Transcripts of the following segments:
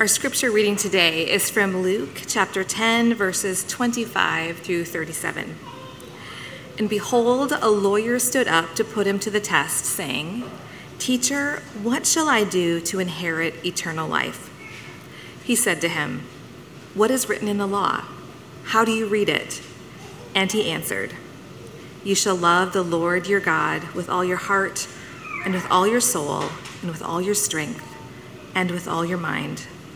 Our scripture reading today is from Luke chapter 10, verses 25 through 37. And behold, a lawyer stood up to put him to the test, saying, Teacher, what shall I do to inherit eternal life? He said to him, What is written in the law? How do you read it? And he answered, You shall love the Lord your God with all your heart, and with all your soul, and with all your strength, and with all your mind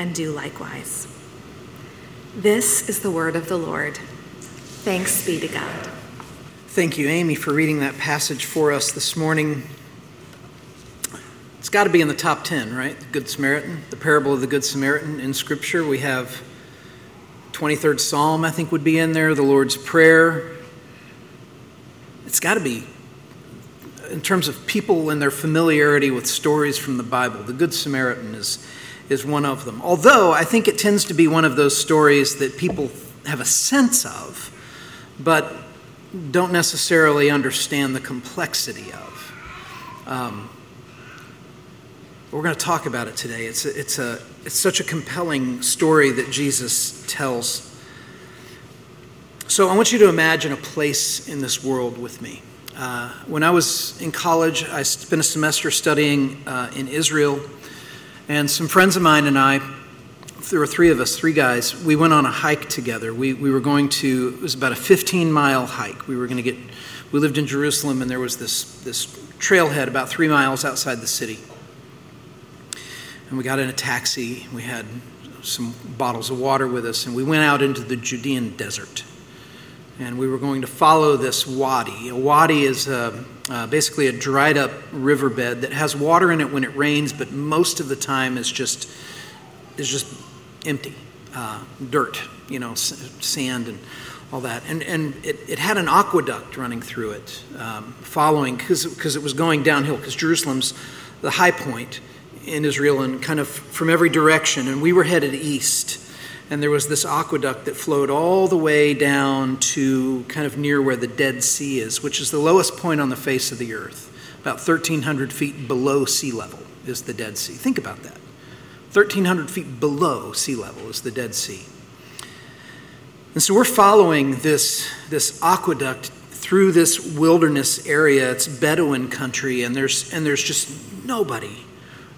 and do likewise. This is the word of the Lord. Thanks be to God. Thank you, Amy, for reading that passage for us this morning. It's got to be in the top 10, right? The Good Samaritan, the parable of the Good Samaritan in Scripture. We have 23rd Psalm, I think, would be in there, the Lord's Prayer. It's got to be, in terms of people and their familiarity with stories from the Bible, the Good Samaritan is is one of them. Although I think it tends to be one of those stories that people have a sense of, but don't necessarily understand the complexity of. Um, we're going to talk about it today. It's a, it's a it's such a compelling story that Jesus tells. So I want you to imagine a place in this world with me. Uh, when I was in college, I spent a semester studying uh, in Israel and some friends of mine and I, there were three of us, three guys, we went on a hike together. We, we were going to, it was about a 15 mile hike. We were going to get, we lived in Jerusalem and there was this, this trailhead about three miles outside the city. And we got in a taxi. We had some bottles of water with us, and we went out into the Judean desert. And we were going to follow this wadi. A wadi is a, uh, basically a dried up riverbed that has water in it when it rains, but most of the time is just is just empty, uh, dirt, you know, s- sand and all that. And and it, it had an aqueduct running through it, um, following because because it was going downhill because Jerusalem's the high point in Israel and kind of from every direction, and we were headed east and there was this aqueduct that flowed all the way down to kind of near where the Dead Sea is, which is the lowest point on the face of the earth. About 1,300 feet below sea level is the Dead Sea. Think about that. 1,300 feet below sea level is the Dead Sea. And so we're following this, this aqueduct through this wilderness area. It's Bedouin country, and there's, and there's just nobody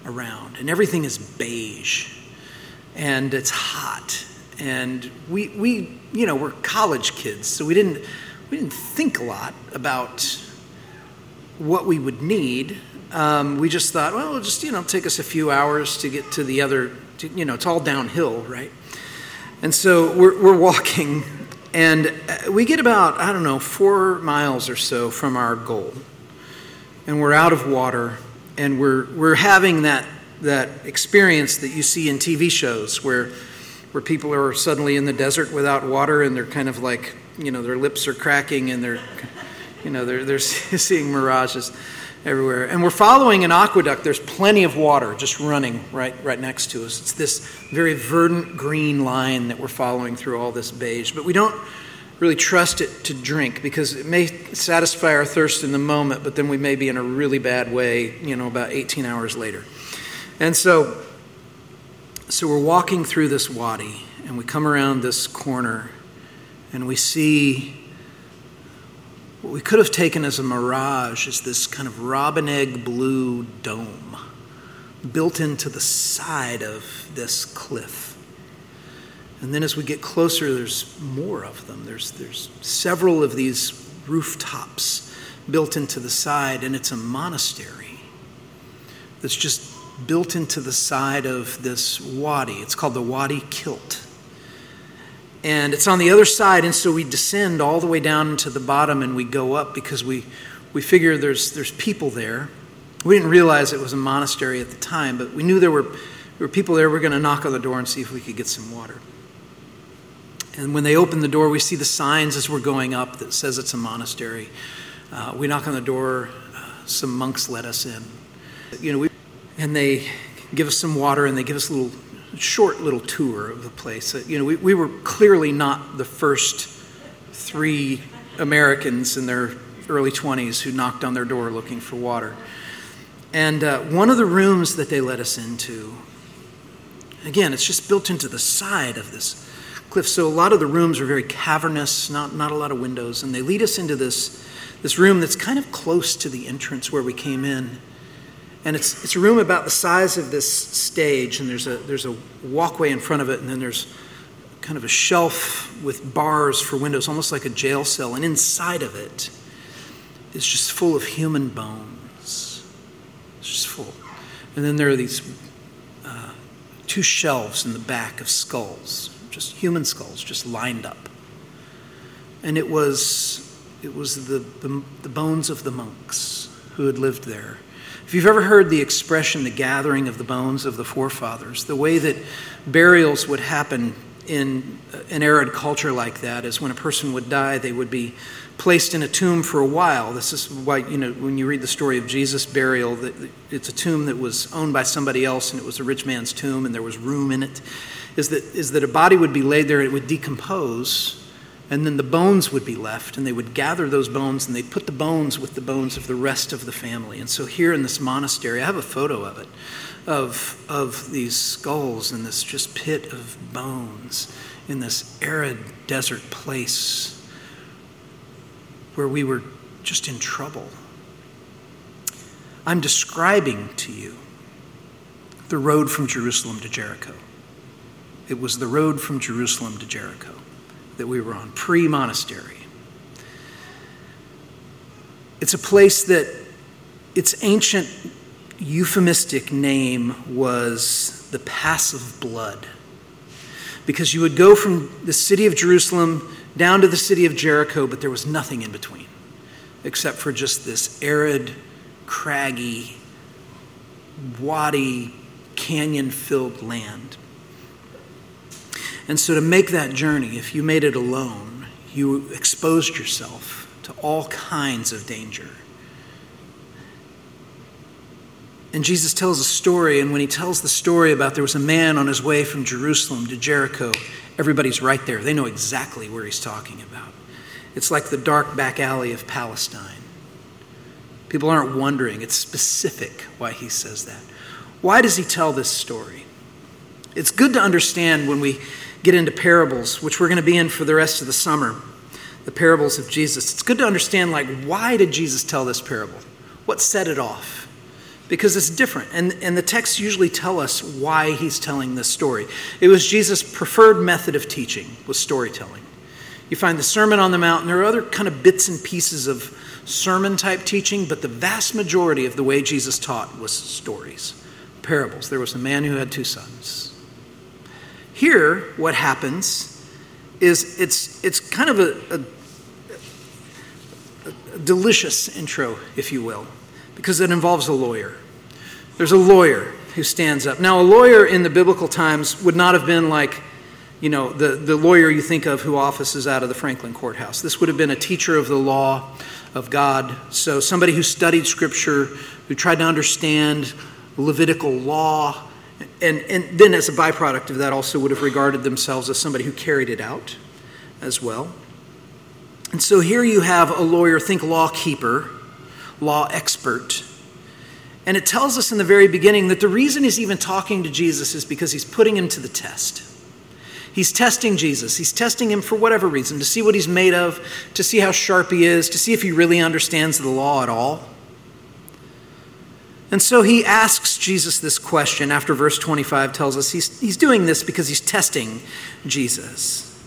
around, and everything is beige and it's hot. And we, we, you know, we're college kids, so we didn't, we didn't think a lot about what we would need. Um, we just thought, well, it'll just, you know, take us a few hours to get to the other, to, you know, it's all downhill, right? And so we're, we're walking, and uh, we get about, I don't know, four miles or so from our goal. And we're out of water, and we're, we're having that that experience that you see in TV shows where where people are suddenly in the desert without water and they're kind of like you know their lips are cracking and they're you know they're they're seeing mirages everywhere. And we're following an aqueduct. There's plenty of water just running right right next to us. It's this very verdant green line that we're following through all this beige. But we don't really trust it to drink because it may satisfy our thirst in the moment, but then we may be in a really bad way, you know, about 18 hours later. And so, so we're walking through this wadi, and we come around this corner, and we see what we could have taken as a mirage is this kind of robin egg blue dome built into the side of this cliff. And then as we get closer, there's more of them. There's, there's several of these rooftops built into the side, and it's a monastery that's just built into the side of this wadi. It's called the Wadi Kilt. And it's on the other side, and so we descend all the way down to the bottom and we go up because we, we figure there's, there's people there. We didn't realize it was a monastery at the time, but we knew there were, there were people there. We are going to knock on the door and see if we could get some water. And when they open the door, we see the signs as we're going up that says it's a monastery. Uh, we knock on the door. Uh, some monks let us in. You know, we, and they give us some water and they give us a little short little tour of the place. Uh, you know, we, we were clearly not the first three Americans in their early 20s who knocked on their door looking for water. And uh, one of the rooms that they let us into, again, it's just built into the side of this cliff. So a lot of the rooms are very cavernous, not, not a lot of windows. And they lead us into this, this room that's kind of close to the entrance where we came in. And it's, it's a room about the size of this stage, and there's a, there's a walkway in front of it, and then there's kind of a shelf with bars for windows, almost like a jail cell. And inside of it is just full of human bones. It's just full. And then there are these uh, two shelves in the back of skulls, just human skulls, just lined up. And it was, it was the, the, the bones of the monks who had lived there if you've ever heard the expression, the gathering of the bones of the forefathers, the way that burials would happen in an arid culture like that is when a person would die, they would be placed in a tomb for a while. This is why, you know, when you read the story of Jesus' burial, it's a tomb that was owned by somebody else and it was a rich man's tomb and there was room in it. Is that, is that a body would be laid there, it would decompose, and then the bones would be left, and they would gather those bones and they'd put the bones with the bones of the rest of the family. And so, here in this monastery, I have a photo of it, of, of these skulls in this just pit of bones in this arid desert place where we were just in trouble. I'm describing to you the road from Jerusalem to Jericho. It was the road from Jerusalem to Jericho that we were on, pre monastery. It's a place that its ancient euphemistic name was the Pass of Blood. Because you would go from the city of Jerusalem down to the city of Jericho, but there was nothing in between except for just this arid, craggy, wadi, canyon filled land. And so, to make that journey, if you made it alone, you exposed yourself to all kinds of danger. And Jesus tells a story, and when he tells the story about there was a man on his way from Jerusalem to Jericho, everybody's right there. They know exactly where he's talking about. It's like the dark back alley of Palestine. People aren't wondering, it's specific why he says that. Why does he tell this story? It's good to understand when we get into parables, which we're going to be in for the rest of the summer, the parables of Jesus. It's good to understand like why did Jesus tell this parable? What set it off? Because it's different. And, and the texts usually tell us why he's telling this story. It was Jesus' preferred method of teaching was storytelling. You find the Sermon on the Mount, and there are other kind of bits and pieces of sermon type teaching, but the vast majority of the way Jesus taught was stories, parables. There was a man who had two sons here, what happens is it's, it's kind of a, a, a delicious intro, if you will, because it involves a lawyer. There's a lawyer who stands up. Now, a lawyer in the biblical times would not have been like, you know, the, the lawyer you think of who offices out of the Franklin courthouse. This would have been a teacher of the law of God. So, somebody who studied scripture, who tried to understand Levitical law, and, and then, as a byproduct of that, also would have regarded themselves as somebody who carried it out as well. And so here you have a lawyer, think law keeper, law expert. And it tells us in the very beginning that the reason he's even talking to Jesus is because he's putting him to the test. He's testing Jesus. He's testing him for whatever reason to see what he's made of, to see how sharp he is, to see if he really understands the law at all. And so he asks Jesus this question after verse 25 tells us he's, he's doing this because he's testing Jesus.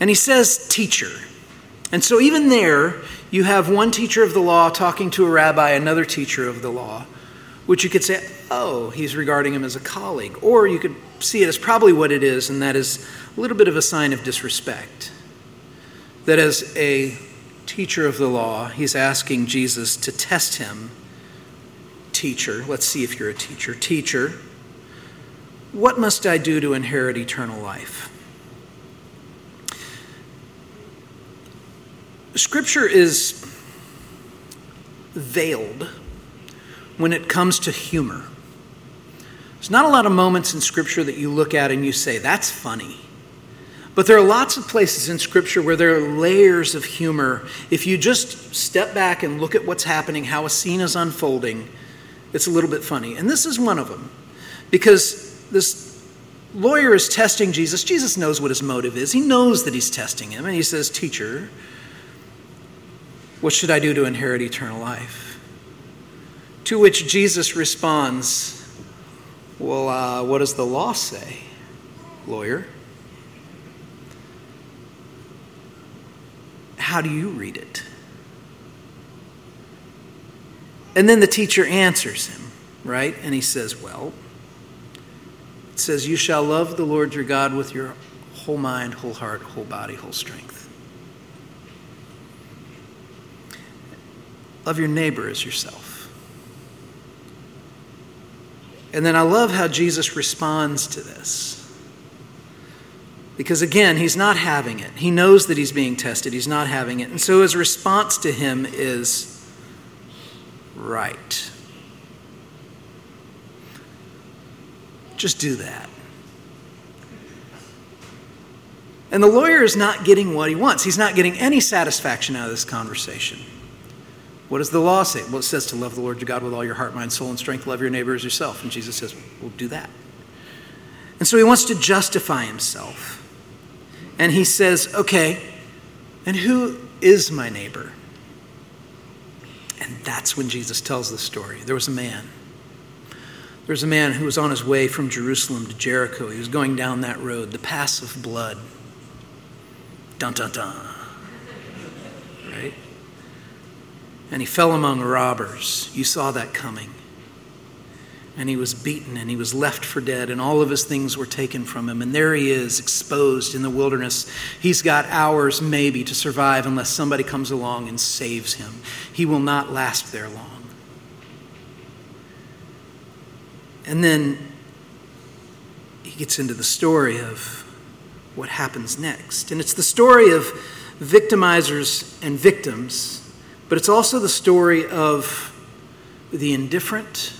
And he says, Teacher. And so even there, you have one teacher of the law talking to a rabbi, another teacher of the law, which you could say, oh, he's regarding him as a colleague. Or you could see it as probably what it is, and that is a little bit of a sign of disrespect. That as a teacher of the law, he's asking Jesus to test him teacher, let's see if you're a teacher, teacher, what must I do to inherit eternal life? Scripture is veiled when it comes to humor. There's not a lot of moments in Scripture that you look at and you say, that's funny. But there are lots of places in Scripture where there are layers of humor. If you just step back and look at what's happening, how a scene is unfolding, it's a little bit funny. And this is one of them. Because this lawyer is testing Jesus. Jesus knows what his motive is, he knows that he's testing him. And he says, Teacher, what should I do to inherit eternal life? To which Jesus responds, Well, uh, what does the law say, lawyer? How do you read it? And then the teacher answers him, right? And he says, Well, it says, You shall love the Lord your God with your whole mind, whole heart, whole body, whole strength. Love your neighbor as yourself. And then I love how Jesus responds to this. Because again, he's not having it. He knows that he's being tested, he's not having it. And so his response to him is, right. Just do that. And the lawyer is not getting what he wants. He's not getting any satisfaction out of this conversation. What does the law say? Well, it says to love the Lord your God with all your heart, mind, soul, and strength, love your neighbor as yourself. And Jesus says, well, do that. And so he wants to justify himself. And he says, okay, and who is my neighbor? And that's when Jesus tells the story. There was a man. There was a man who was on his way from Jerusalem to Jericho. He was going down that road, the pass of blood. Dun dun dun. Right? And he fell among robbers. You saw that coming and he was beaten and he was left for dead and all of his things were taken from him. And there he is exposed in the wilderness. He's got hours maybe to survive unless somebody comes along and saves him. He will not last there long. And then he gets into the story of what happens next. And it's the story of victimizers and victims but it's also the story of the indifferent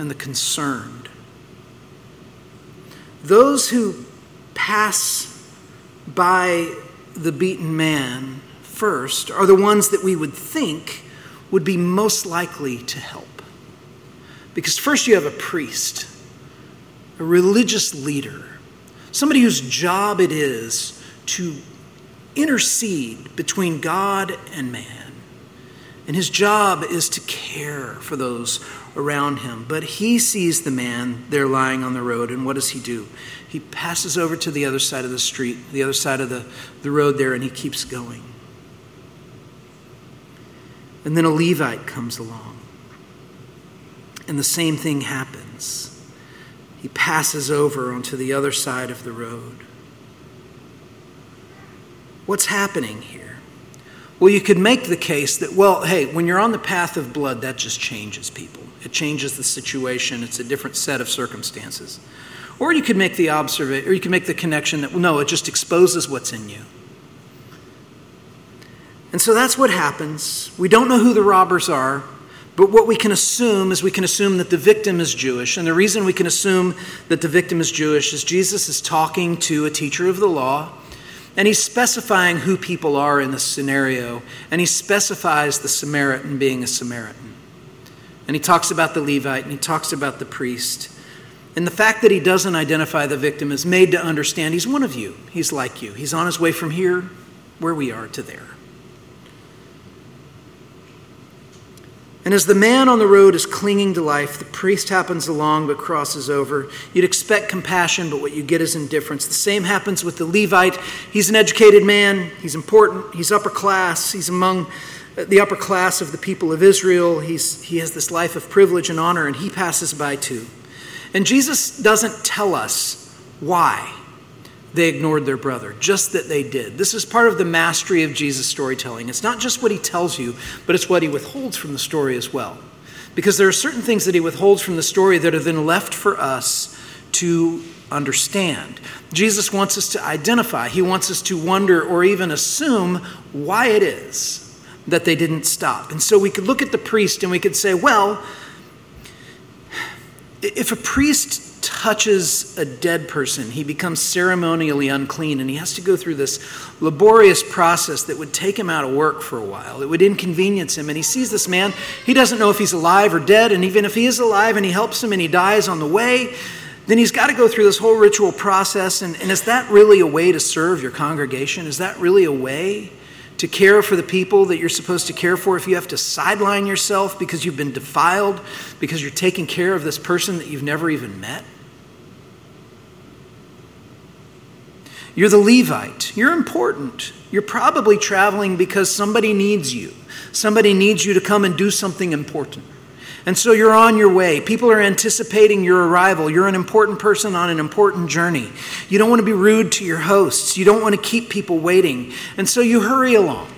and the concerned. Those who pass by the beaten man first are the ones that we would think would be most likely to help. Because first you have a priest, a religious leader, somebody whose job it is to intercede between God and man. And his job is to care for those around him. But he sees the man there lying on the road, and what does he do? He passes over to the other side of the street, the other side of the, the road there, and he keeps going. And then a Levite comes along, and the same thing happens. He passes over onto the other side of the road. What's happening here? Well, you could make the case that, well, hey, when you're on the path of blood, that just changes people. It changes the situation. It's a different set of circumstances. Or you could make the observation, or you could make the connection that, no, it just exposes what's in you. And so that's what happens. We don't know who the robbers are, but what we can assume is we can assume that the victim is Jewish. And the reason we can assume that the victim is Jewish is Jesus is talking to a teacher of the law And he's specifying who people are in this scenario, and he specifies the Samaritan being a Samaritan. And he talks about the Levite, and he talks about the priest. And the fact that he doesn't identify the victim is made to understand he's one of you. He's like you. He's on his way from here, where we are, to there. And as the man on the road is clinging to life, the priest happens along but crosses over. You'd expect compassion, but what you get is indifference. The same happens with the Levite. He's an educated man, he's important, he's upper class, he's among the upper class of the people of Israel. He's, he has this life of privilege and honor, and he passes by too. And Jesus doesn't tell us why they ignored their brother, just that they did. This is part of the mastery of Jesus' storytelling. It's not just what he tells you, but it's what he withholds from the story as well. Because there are certain things that he withholds from the story that are then left for us to understand. Jesus wants us to identify, he wants us to wonder or even assume why it is that they didn't stop. And so we could look at the priest and we could say, well, if a priest touches a dead person, he becomes ceremonially unclean, and he has to go through this laborious process that would take him out of work for a while. It would inconvenience him. And he sees this man, he doesn't know if he's alive or dead, and even if he is alive and he helps him and he dies on the way, then he's got to go through this whole ritual process. And, and is that really a way to serve your congregation? Is that really a way? To care for the people that you're supposed to care for, if you have to sideline yourself because you've been defiled, because you're taking care of this person that you've never even met? You're the Levite. You're important. You're probably traveling because somebody needs you. Somebody needs you to come and do something important. And so you're on your way. People are anticipating your arrival. You're an important person on an important journey. You don't want to be rude to your hosts. You don't want to keep people waiting. And so you hurry along,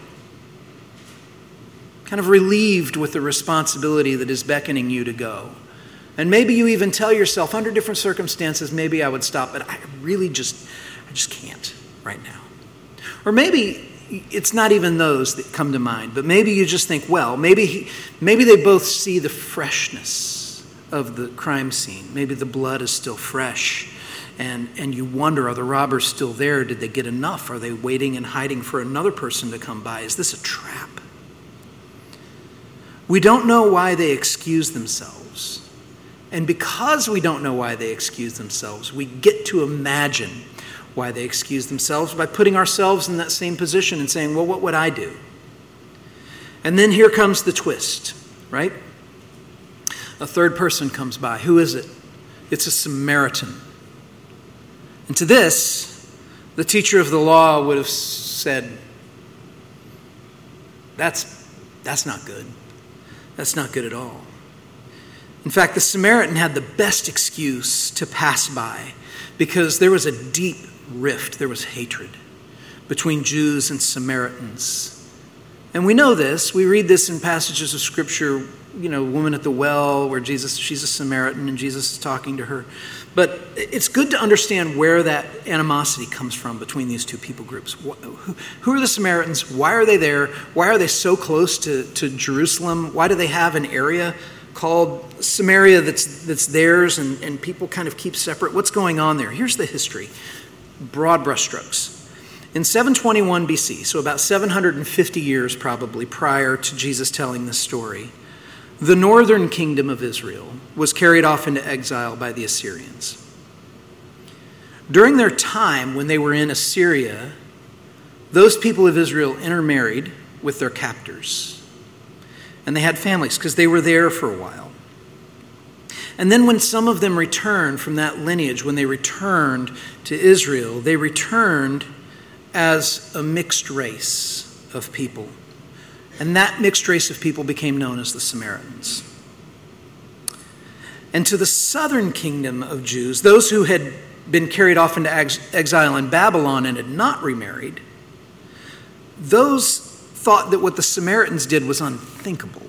kind of relieved with the responsibility that is beckoning you to go. And maybe you even tell yourself, under different circumstances, maybe I would stop, but I really just I just can't right now. Or maybe it's not even those that come to mind, but maybe you just think, well, maybe, he, maybe they both see the freshness of the crime scene. Maybe the blood is still fresh. And, and you wonder, are the robbers still there? Did they get enough? Are they waiting and hiding for another person to come by? Is this a trap? We don't know why they excuse themselves. And because we don't know why they excuse themselves, we get to imagine why they excuse themselves by putting ourselves in that same position and saying, well, what would I do? And then here comes the twist, right? A third person comes by. Who is it? It's a Samaritan. And to this, the teacher of the law would have said, That's, that's not good. That's not good at all. In fact, the Samaritan had the best excuse to pass by because there was a deep rift, there was hatred between Jews and Samaritans. And we know this. We read this in passages of Scripture, you know, woman at the well, where Jesus, she's a Samaritan and Jesus is talking to her. But it's good to understand where that animosity comes from between these two people groups. Who are the Samaritans? Why are they there? Why are they so close to, to Jerusalem? Why do they have an area called Samaria that's, that's theirs and, and people kind of keep separate? What's going on there? Here's the history broad brushstrokes. In 721 BC, so about 750 years probably prior to Jesus telling this story, the northern kingdom of Israel was carried off into exile by the Assyrians. During their time when they were in Assyria, those people of Israel intermarried with their captors. And they had families because they were there for a while. And then, when some of them returned from that lineage, when they returned to Israel, they returned as a mixed race of people. And that mixed race of people became known as the Samaritans. And to the southern kingdom of Jews, those who had been carried off into exile in Babylon and had not remarried, those thought that what the Samaritans did was unthinkable.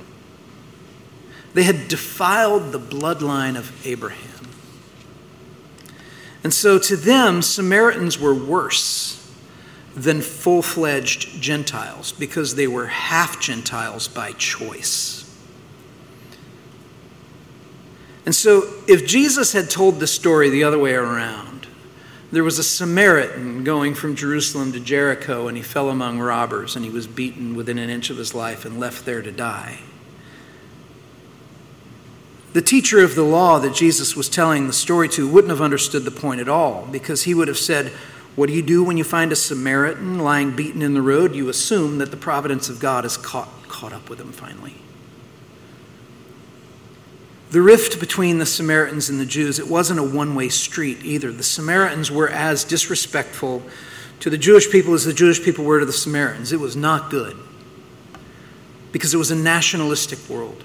They had defiled the bloodline of Abraham. And so to them, Samaritans were worse than full fledged Gentiles because they were half Gentiles by choice. And so if Jesus had told the story the other way around, There was a Samaritan going from Jerusalem to Jericho, and he fell among robbers, and he was beaten within an inch of his life and left there to die. The teacher of the law that Jesus was telling the story to wouldn't have understood the point at all because he would have said, What do you do when you find a Samaritan lying beaten in the road? You assume that the providence of God has caught, caught up with him finally. The rift between the Samaritans and the Jews, it wasn't a one way street either. The Samaritans were as disrespectful to the Jewish people as the Jewish people were to the Samaritans. It was not good because it was a nationalistic world.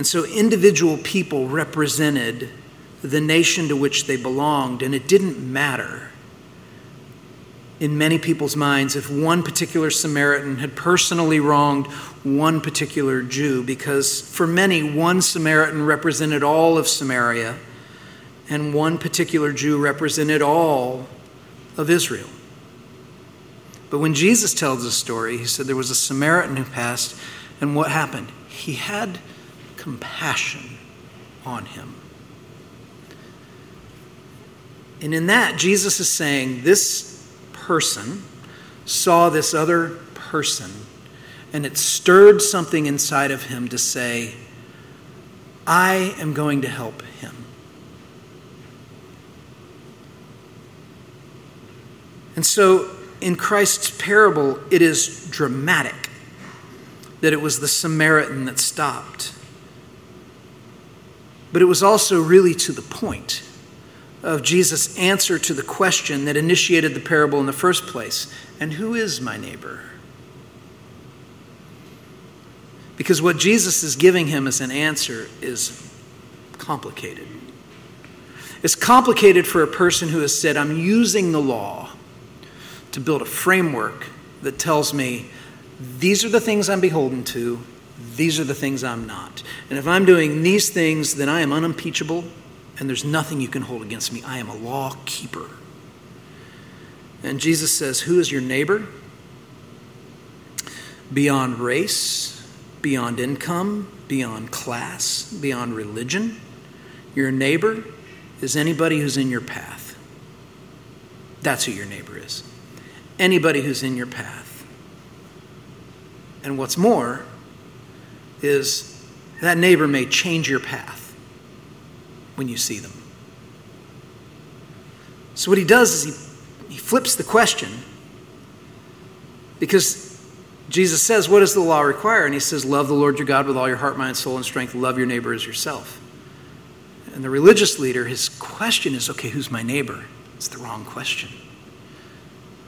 And so individual people represented the nation to which they belonged, and it didn't matter in many people's minds if one particular Samaritan had personally wronged one particular Jew, because for many, one Samaritan represented all of Samaria, and one particular Jew represented all of Israel. But when Jesus tells the story, he said there was a Samaritan who passed, and what happened? He had compassion on him. And in that, Jesus is saying this person saw this other person, and it stirred something inside of him to say, I am going to help him. And so in Christ's parable, it is dramatic that it was the Samaritan that stopped but it was also really to the point of Jesus' answer to the question that initiated the parable in the first place and who is my neighbor? Because what Jesus is giving him as an answer is complicated. It's complicated for a person who has said, I'm using the law to build a framework that tells me these are the things I'm beholden to, these are the things I'm not. And if I'm doing these things, then I am unimpeachable, and there's nothing you can hold against me. I am a law keeper. And Jesus says, Who is your neighbor? Beyond race, beyond income, beyond class, beyond religion, your neighbor is anybody who's in your path. That's who your neighbor is. Anybody who's in your path. And what's more, is that neighbor may change your path when you see them. So, what he does is he, he flips the question because Jesus says, What does the law require? And he says, Love the Lord your God with all your heart, mind, soul, and strength. Love your neighbor as yourself. And the religious leader, his question is, Okay, who's my neighbor? It's the wrong question.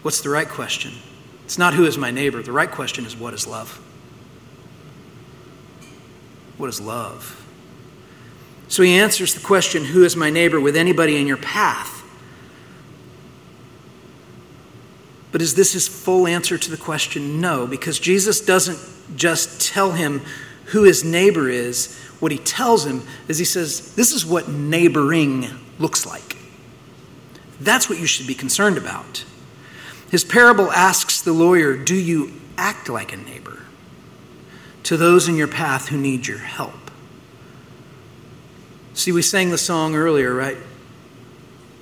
What's the right question? It's not who is my neighbor. The right question is, What is love? What is love? So he answers the question, Who is my neighbor, with anybody in your path? But is this his full answer to the question? No, because Jesus doesn't just tell him who his neighbor is. What he tells him is he says, This is what neighboring looks like. That's what you should be concerned about. His parable asks the lawyer, Do you act like a neighbor? To those in your path who need your help. See, we sang the song earlier, right?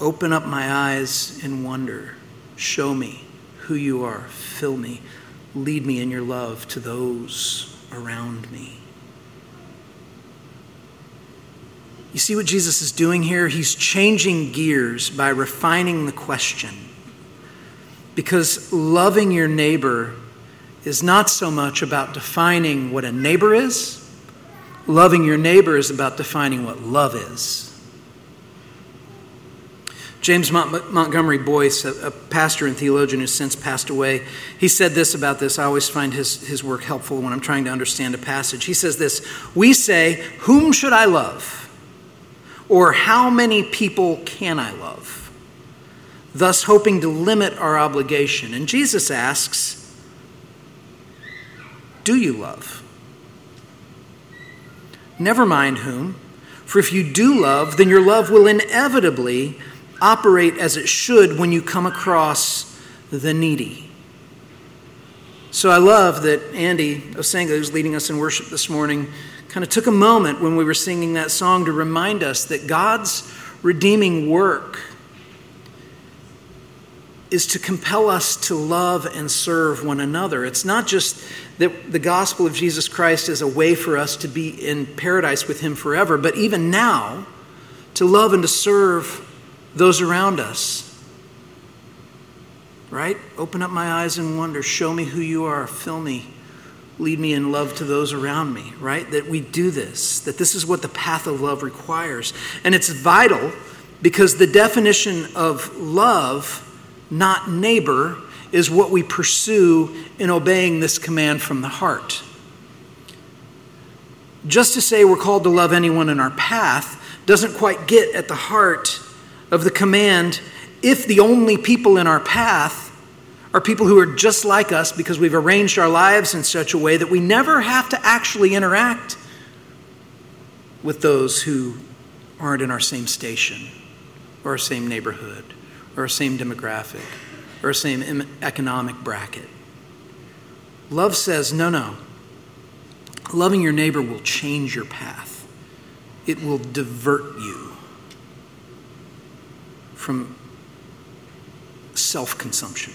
Open up my eyes in wonder. Show me who you are. Fill me. Lead me in your love to those around me. You see what Jesus is doing here? He's changing gears by refining the question. Because loving your neighbor is not so much about defining what a neighbor is. Loving your neighbor is about defining what love is. James Mont- Montgomery Boice, a, a, pastor and theologian who's since passed away, he said this about this. I always find his, his work helpful when I'm trying to understand a passage. He says this We say, Whom should I love? Or how many people can I love? Thus, hoping to limit our obligation. And Jesus asks, do you love? Never mind whom, for if you do love, then your love will inevitably operate as it should when you come across the needy. So I love that Andy Osenga, who's leading us in worship this morning, kind of took a moment when we were singing that song to remind us that God's redeeming work is to compel us to love and serve one another. It's not just that the gospel of Jesus Christ is a way for us to be in paradise with Him forever, but even now, to love and to serve those around us. Right? Open up my eyes and wonder. Show me who you are. Fill me. Lead me in love to those around me. Right? That we do this, that this is what the path of love requires. And it's vital because the definition of love not neighbor, is what we pursue in obeying this command from the heart. Just to say we're called to love anyone in our path doesn't quite get at the heart of the command if the only people in our path are people who are just like us because we've arranged our lives in such a way that we never have to actually interact with those who aren't in our same station or our same neighborhood or our same demographic or same economic bracket. Love says, no, no. Loving your neighbor will change your path, it will divert you from self consumption.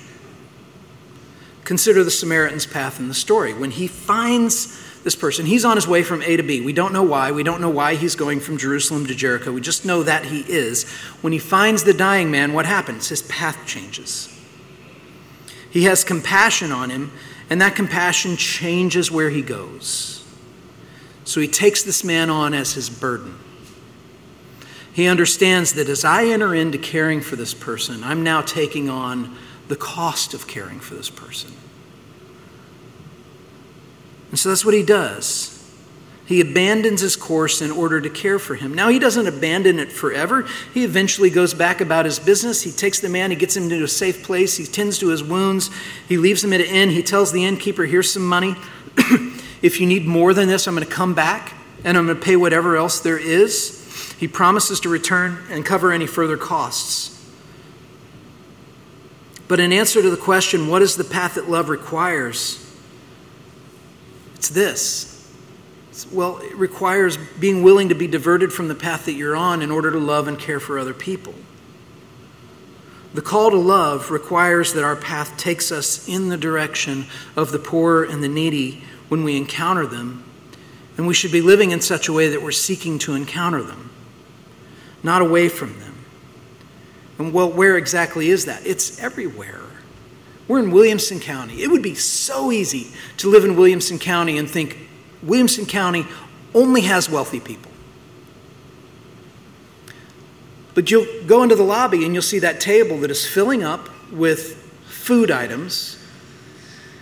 Consider the Samaritan's path in the story. When he finds this person. He's on his way from A to B. We don't know why. We don't know why he's going from Jerusalem to Jericho. We just know that he is. When he finds the dying man, what happens? His path changes. He has compassion on him, and that compassion changes where he goes. So he takes this man on as his burden. He understands that as I enter into caring for this person, I'm now taking on the cost of caring for this person. And so that's what he does. He abandons his course in order to care for him. Now, he doesn't abandon it forever. He eventually goes back about his business. He takes the man, he gets him into a safe place, he tends to his wounds, he leaves him at an inn. He tells the innkeeper, Here's some money. if you need more than this, I'm going to come back and I'm going to pay whatever else there is. He promises to return and cover any further costs. But in answer to the question, what is the path that love requires? It's this. Well, it requires being willing to be diverted from the path that you're on in order to love and care for other people. The call to love requires that our path takes us in the direction of the poor and the needy when we encounter them, and we should be living in such a way that we're seeking to encounter them, not away from them. And well, where exactly is that? It's everywhere. We're in Williamson County. It would be so easy to live in Williamson County and think Williamson County only has wealthy people. But you'll go into the lobby and you'll see that table that is filling up with food items,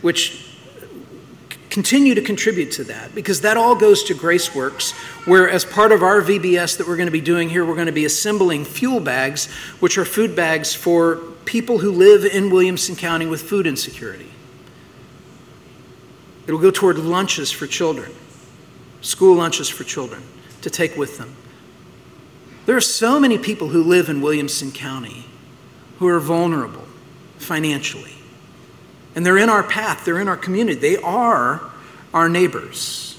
which continue to contribute to that because that all goes to GraceWorks, where as part of our VBS that we're going to be doing here, we're going to be assembling fuel bags, which are food bags for people who live in Williamson County with food insecurity. It'll go toward lunches for children, school lunches for children to take with them. There are so many people who live in Williamson County who are vulnerable financially. And they're in our path, they're in our community, they are our neighbors.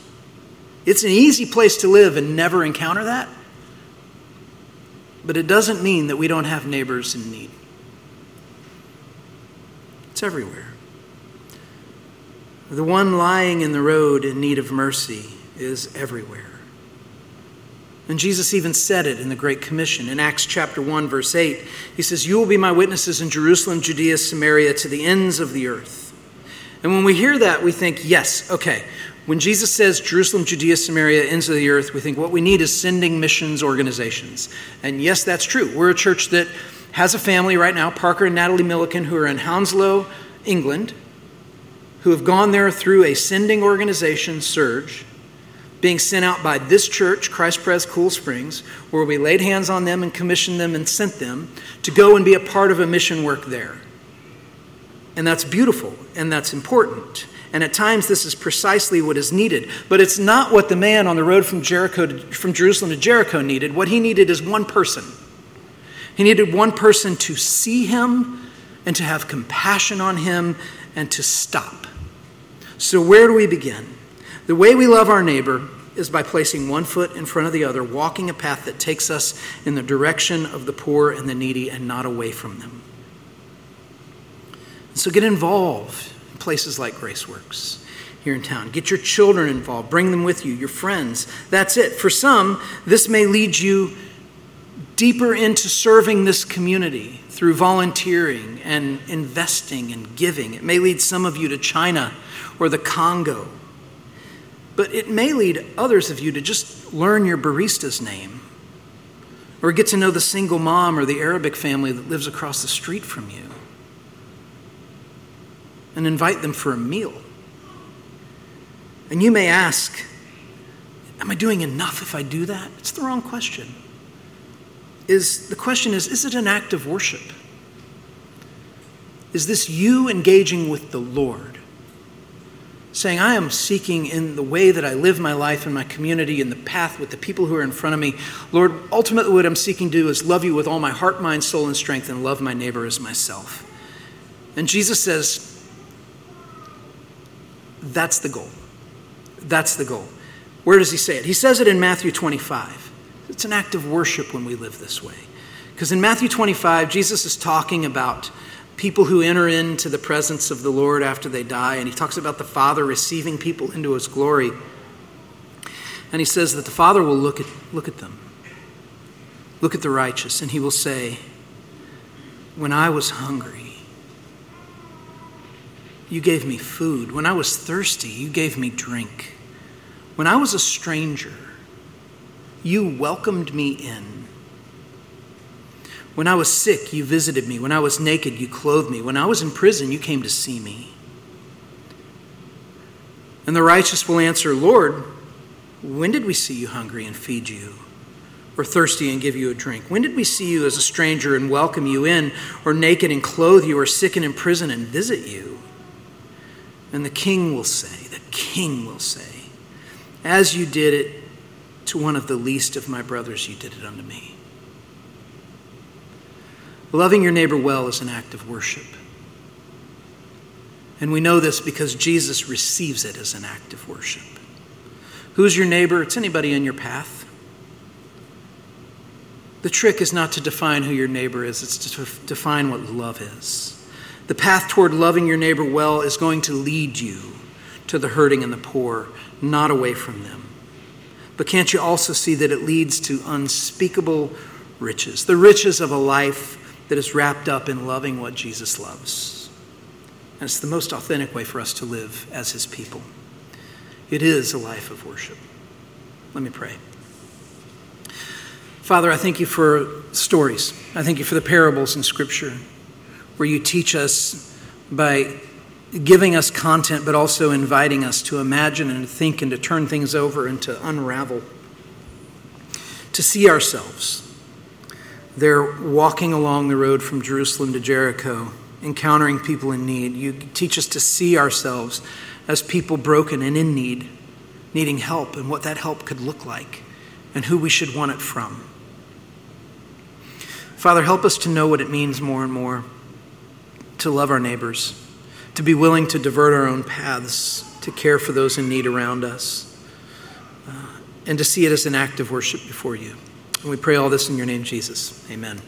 It's an easy place to live and never encounter that. But it doesn't mean that we don't have neighbors in need. It's everywhere. The one lying in the road in need of mercy is everywhere. And Jesus even said it in the Great Commission. In Acts chapter 1, verse 8, he says, You will be my witnesses in Jerusalem, Judea, Samaria, to the ends of the earth. And when we hear that, we think, yes, okay. When Jesus says Jerusalem, Judea, Samaria, ends of the earth, we think what we need is sending missions organizations. And yes, that's true. We're a church that has a family right now, Parker and Natalie Milliken, who are in Hounslow, England, who have gone there through a sending organization, Surge, being sent out by this church, Christ Pres Cool Springs, where we laid hands on them and commissioned them and sent them to go and be a part of a mission work there. And that's beautiful and that's important. And at times, this is precisely what is needed. But it's not what the man on the road from Jericho to, from Jerusalem to Jericho needed. What he needed is one person he needed one person to see him and to have compassion on him and to stop. So, where do we begin? The way we love our neighbor is by placing one foot in front of the other, walking a path that takes us in the direction of the poor and the needy and not away from them. So get involved in places like Graceworks here in town. Get your children involved, bring them with you, your friends. That's it. For some, this may lead you deeper into serving this community through volunteering and investing and giving. It may lead some of you to China or the Congo. But it may lead others of you to just learn your barista's name or get to know the single mom or the Arabic family that lives across the street from you and invite them for a meal. And you may ask, Am I doing enough if I do that? It's the wrong question. Is the question is, is it an act of worship? Is this you engaging with the Lord? Saying, I am seeking in the way that I live my life in my community, in the path with the people who are in front of me. Lord, ultimately, what I'm seeking to do is love you with all my heart, mind, soul, and strength, and love my neighbor as myself. And Jesus says, that's the goal. That's the goal. Where does he say it? He says it in Matthew 25. It's an act of worship when we live this way. Because in Matthew 25, Jesus is talking about people who enter into the presence of the Lord after they die, and he talks about the Father receiving people into his glory. And he says that the Father will look at, look at them, look at the righteous, and he will say, When I was hungry, you gave me food. When I was thirsty, you gave me drink. When I was a stranger, you welcomed me in. When I was sick, you visited me. When I was naked, you clothed me. When I was in prison, you came to see me. And the righteous will answer, Lord, when did we see you hungry and feed you? Or thirsty and give you a drink? When did we see you as a stranger and welcome you in? Or naked and clothe you? Or sick and in prison and visit you? And the king will say, the king will say, As you did it to one of the least of my brothers, you did it unto me. Loving your neighbor well is an act of worship. And we know this because Jesus receives it as an act of worship. Who's your neighbor? It's anybody in your path. The trick is not to define who your neighbor is, it's to define what love is. The path toward loving your neighbor well is going to lead you to the hurting and the poor, not away from them. But can't you also see that it leads to unspeakable riches, the riches of a life that is wrapped up in loving what Jesus loves? And it's the most authentic way for us to live as his people. It is a life of worship. Let me pray. Father, I thank you for stories. I thank you for the parables in Scripture where you teach us by giving us content, but also inviting us to imagine and to think and to turn things over and to unravel, to see ourselves. They're walking along the road from Jerusalem to Jericho, encountering people in need. You teach us to see ourselves as people broken and in need, needing help, and what that help could look like, and who we should want it from. Father, help us to know what it means more and more to love our neighbors, to be willing to divert our own paths, to care for those in need around us, uh, and to see it as an act of worship before you. And we pray all this in your name, Jesus. Amen.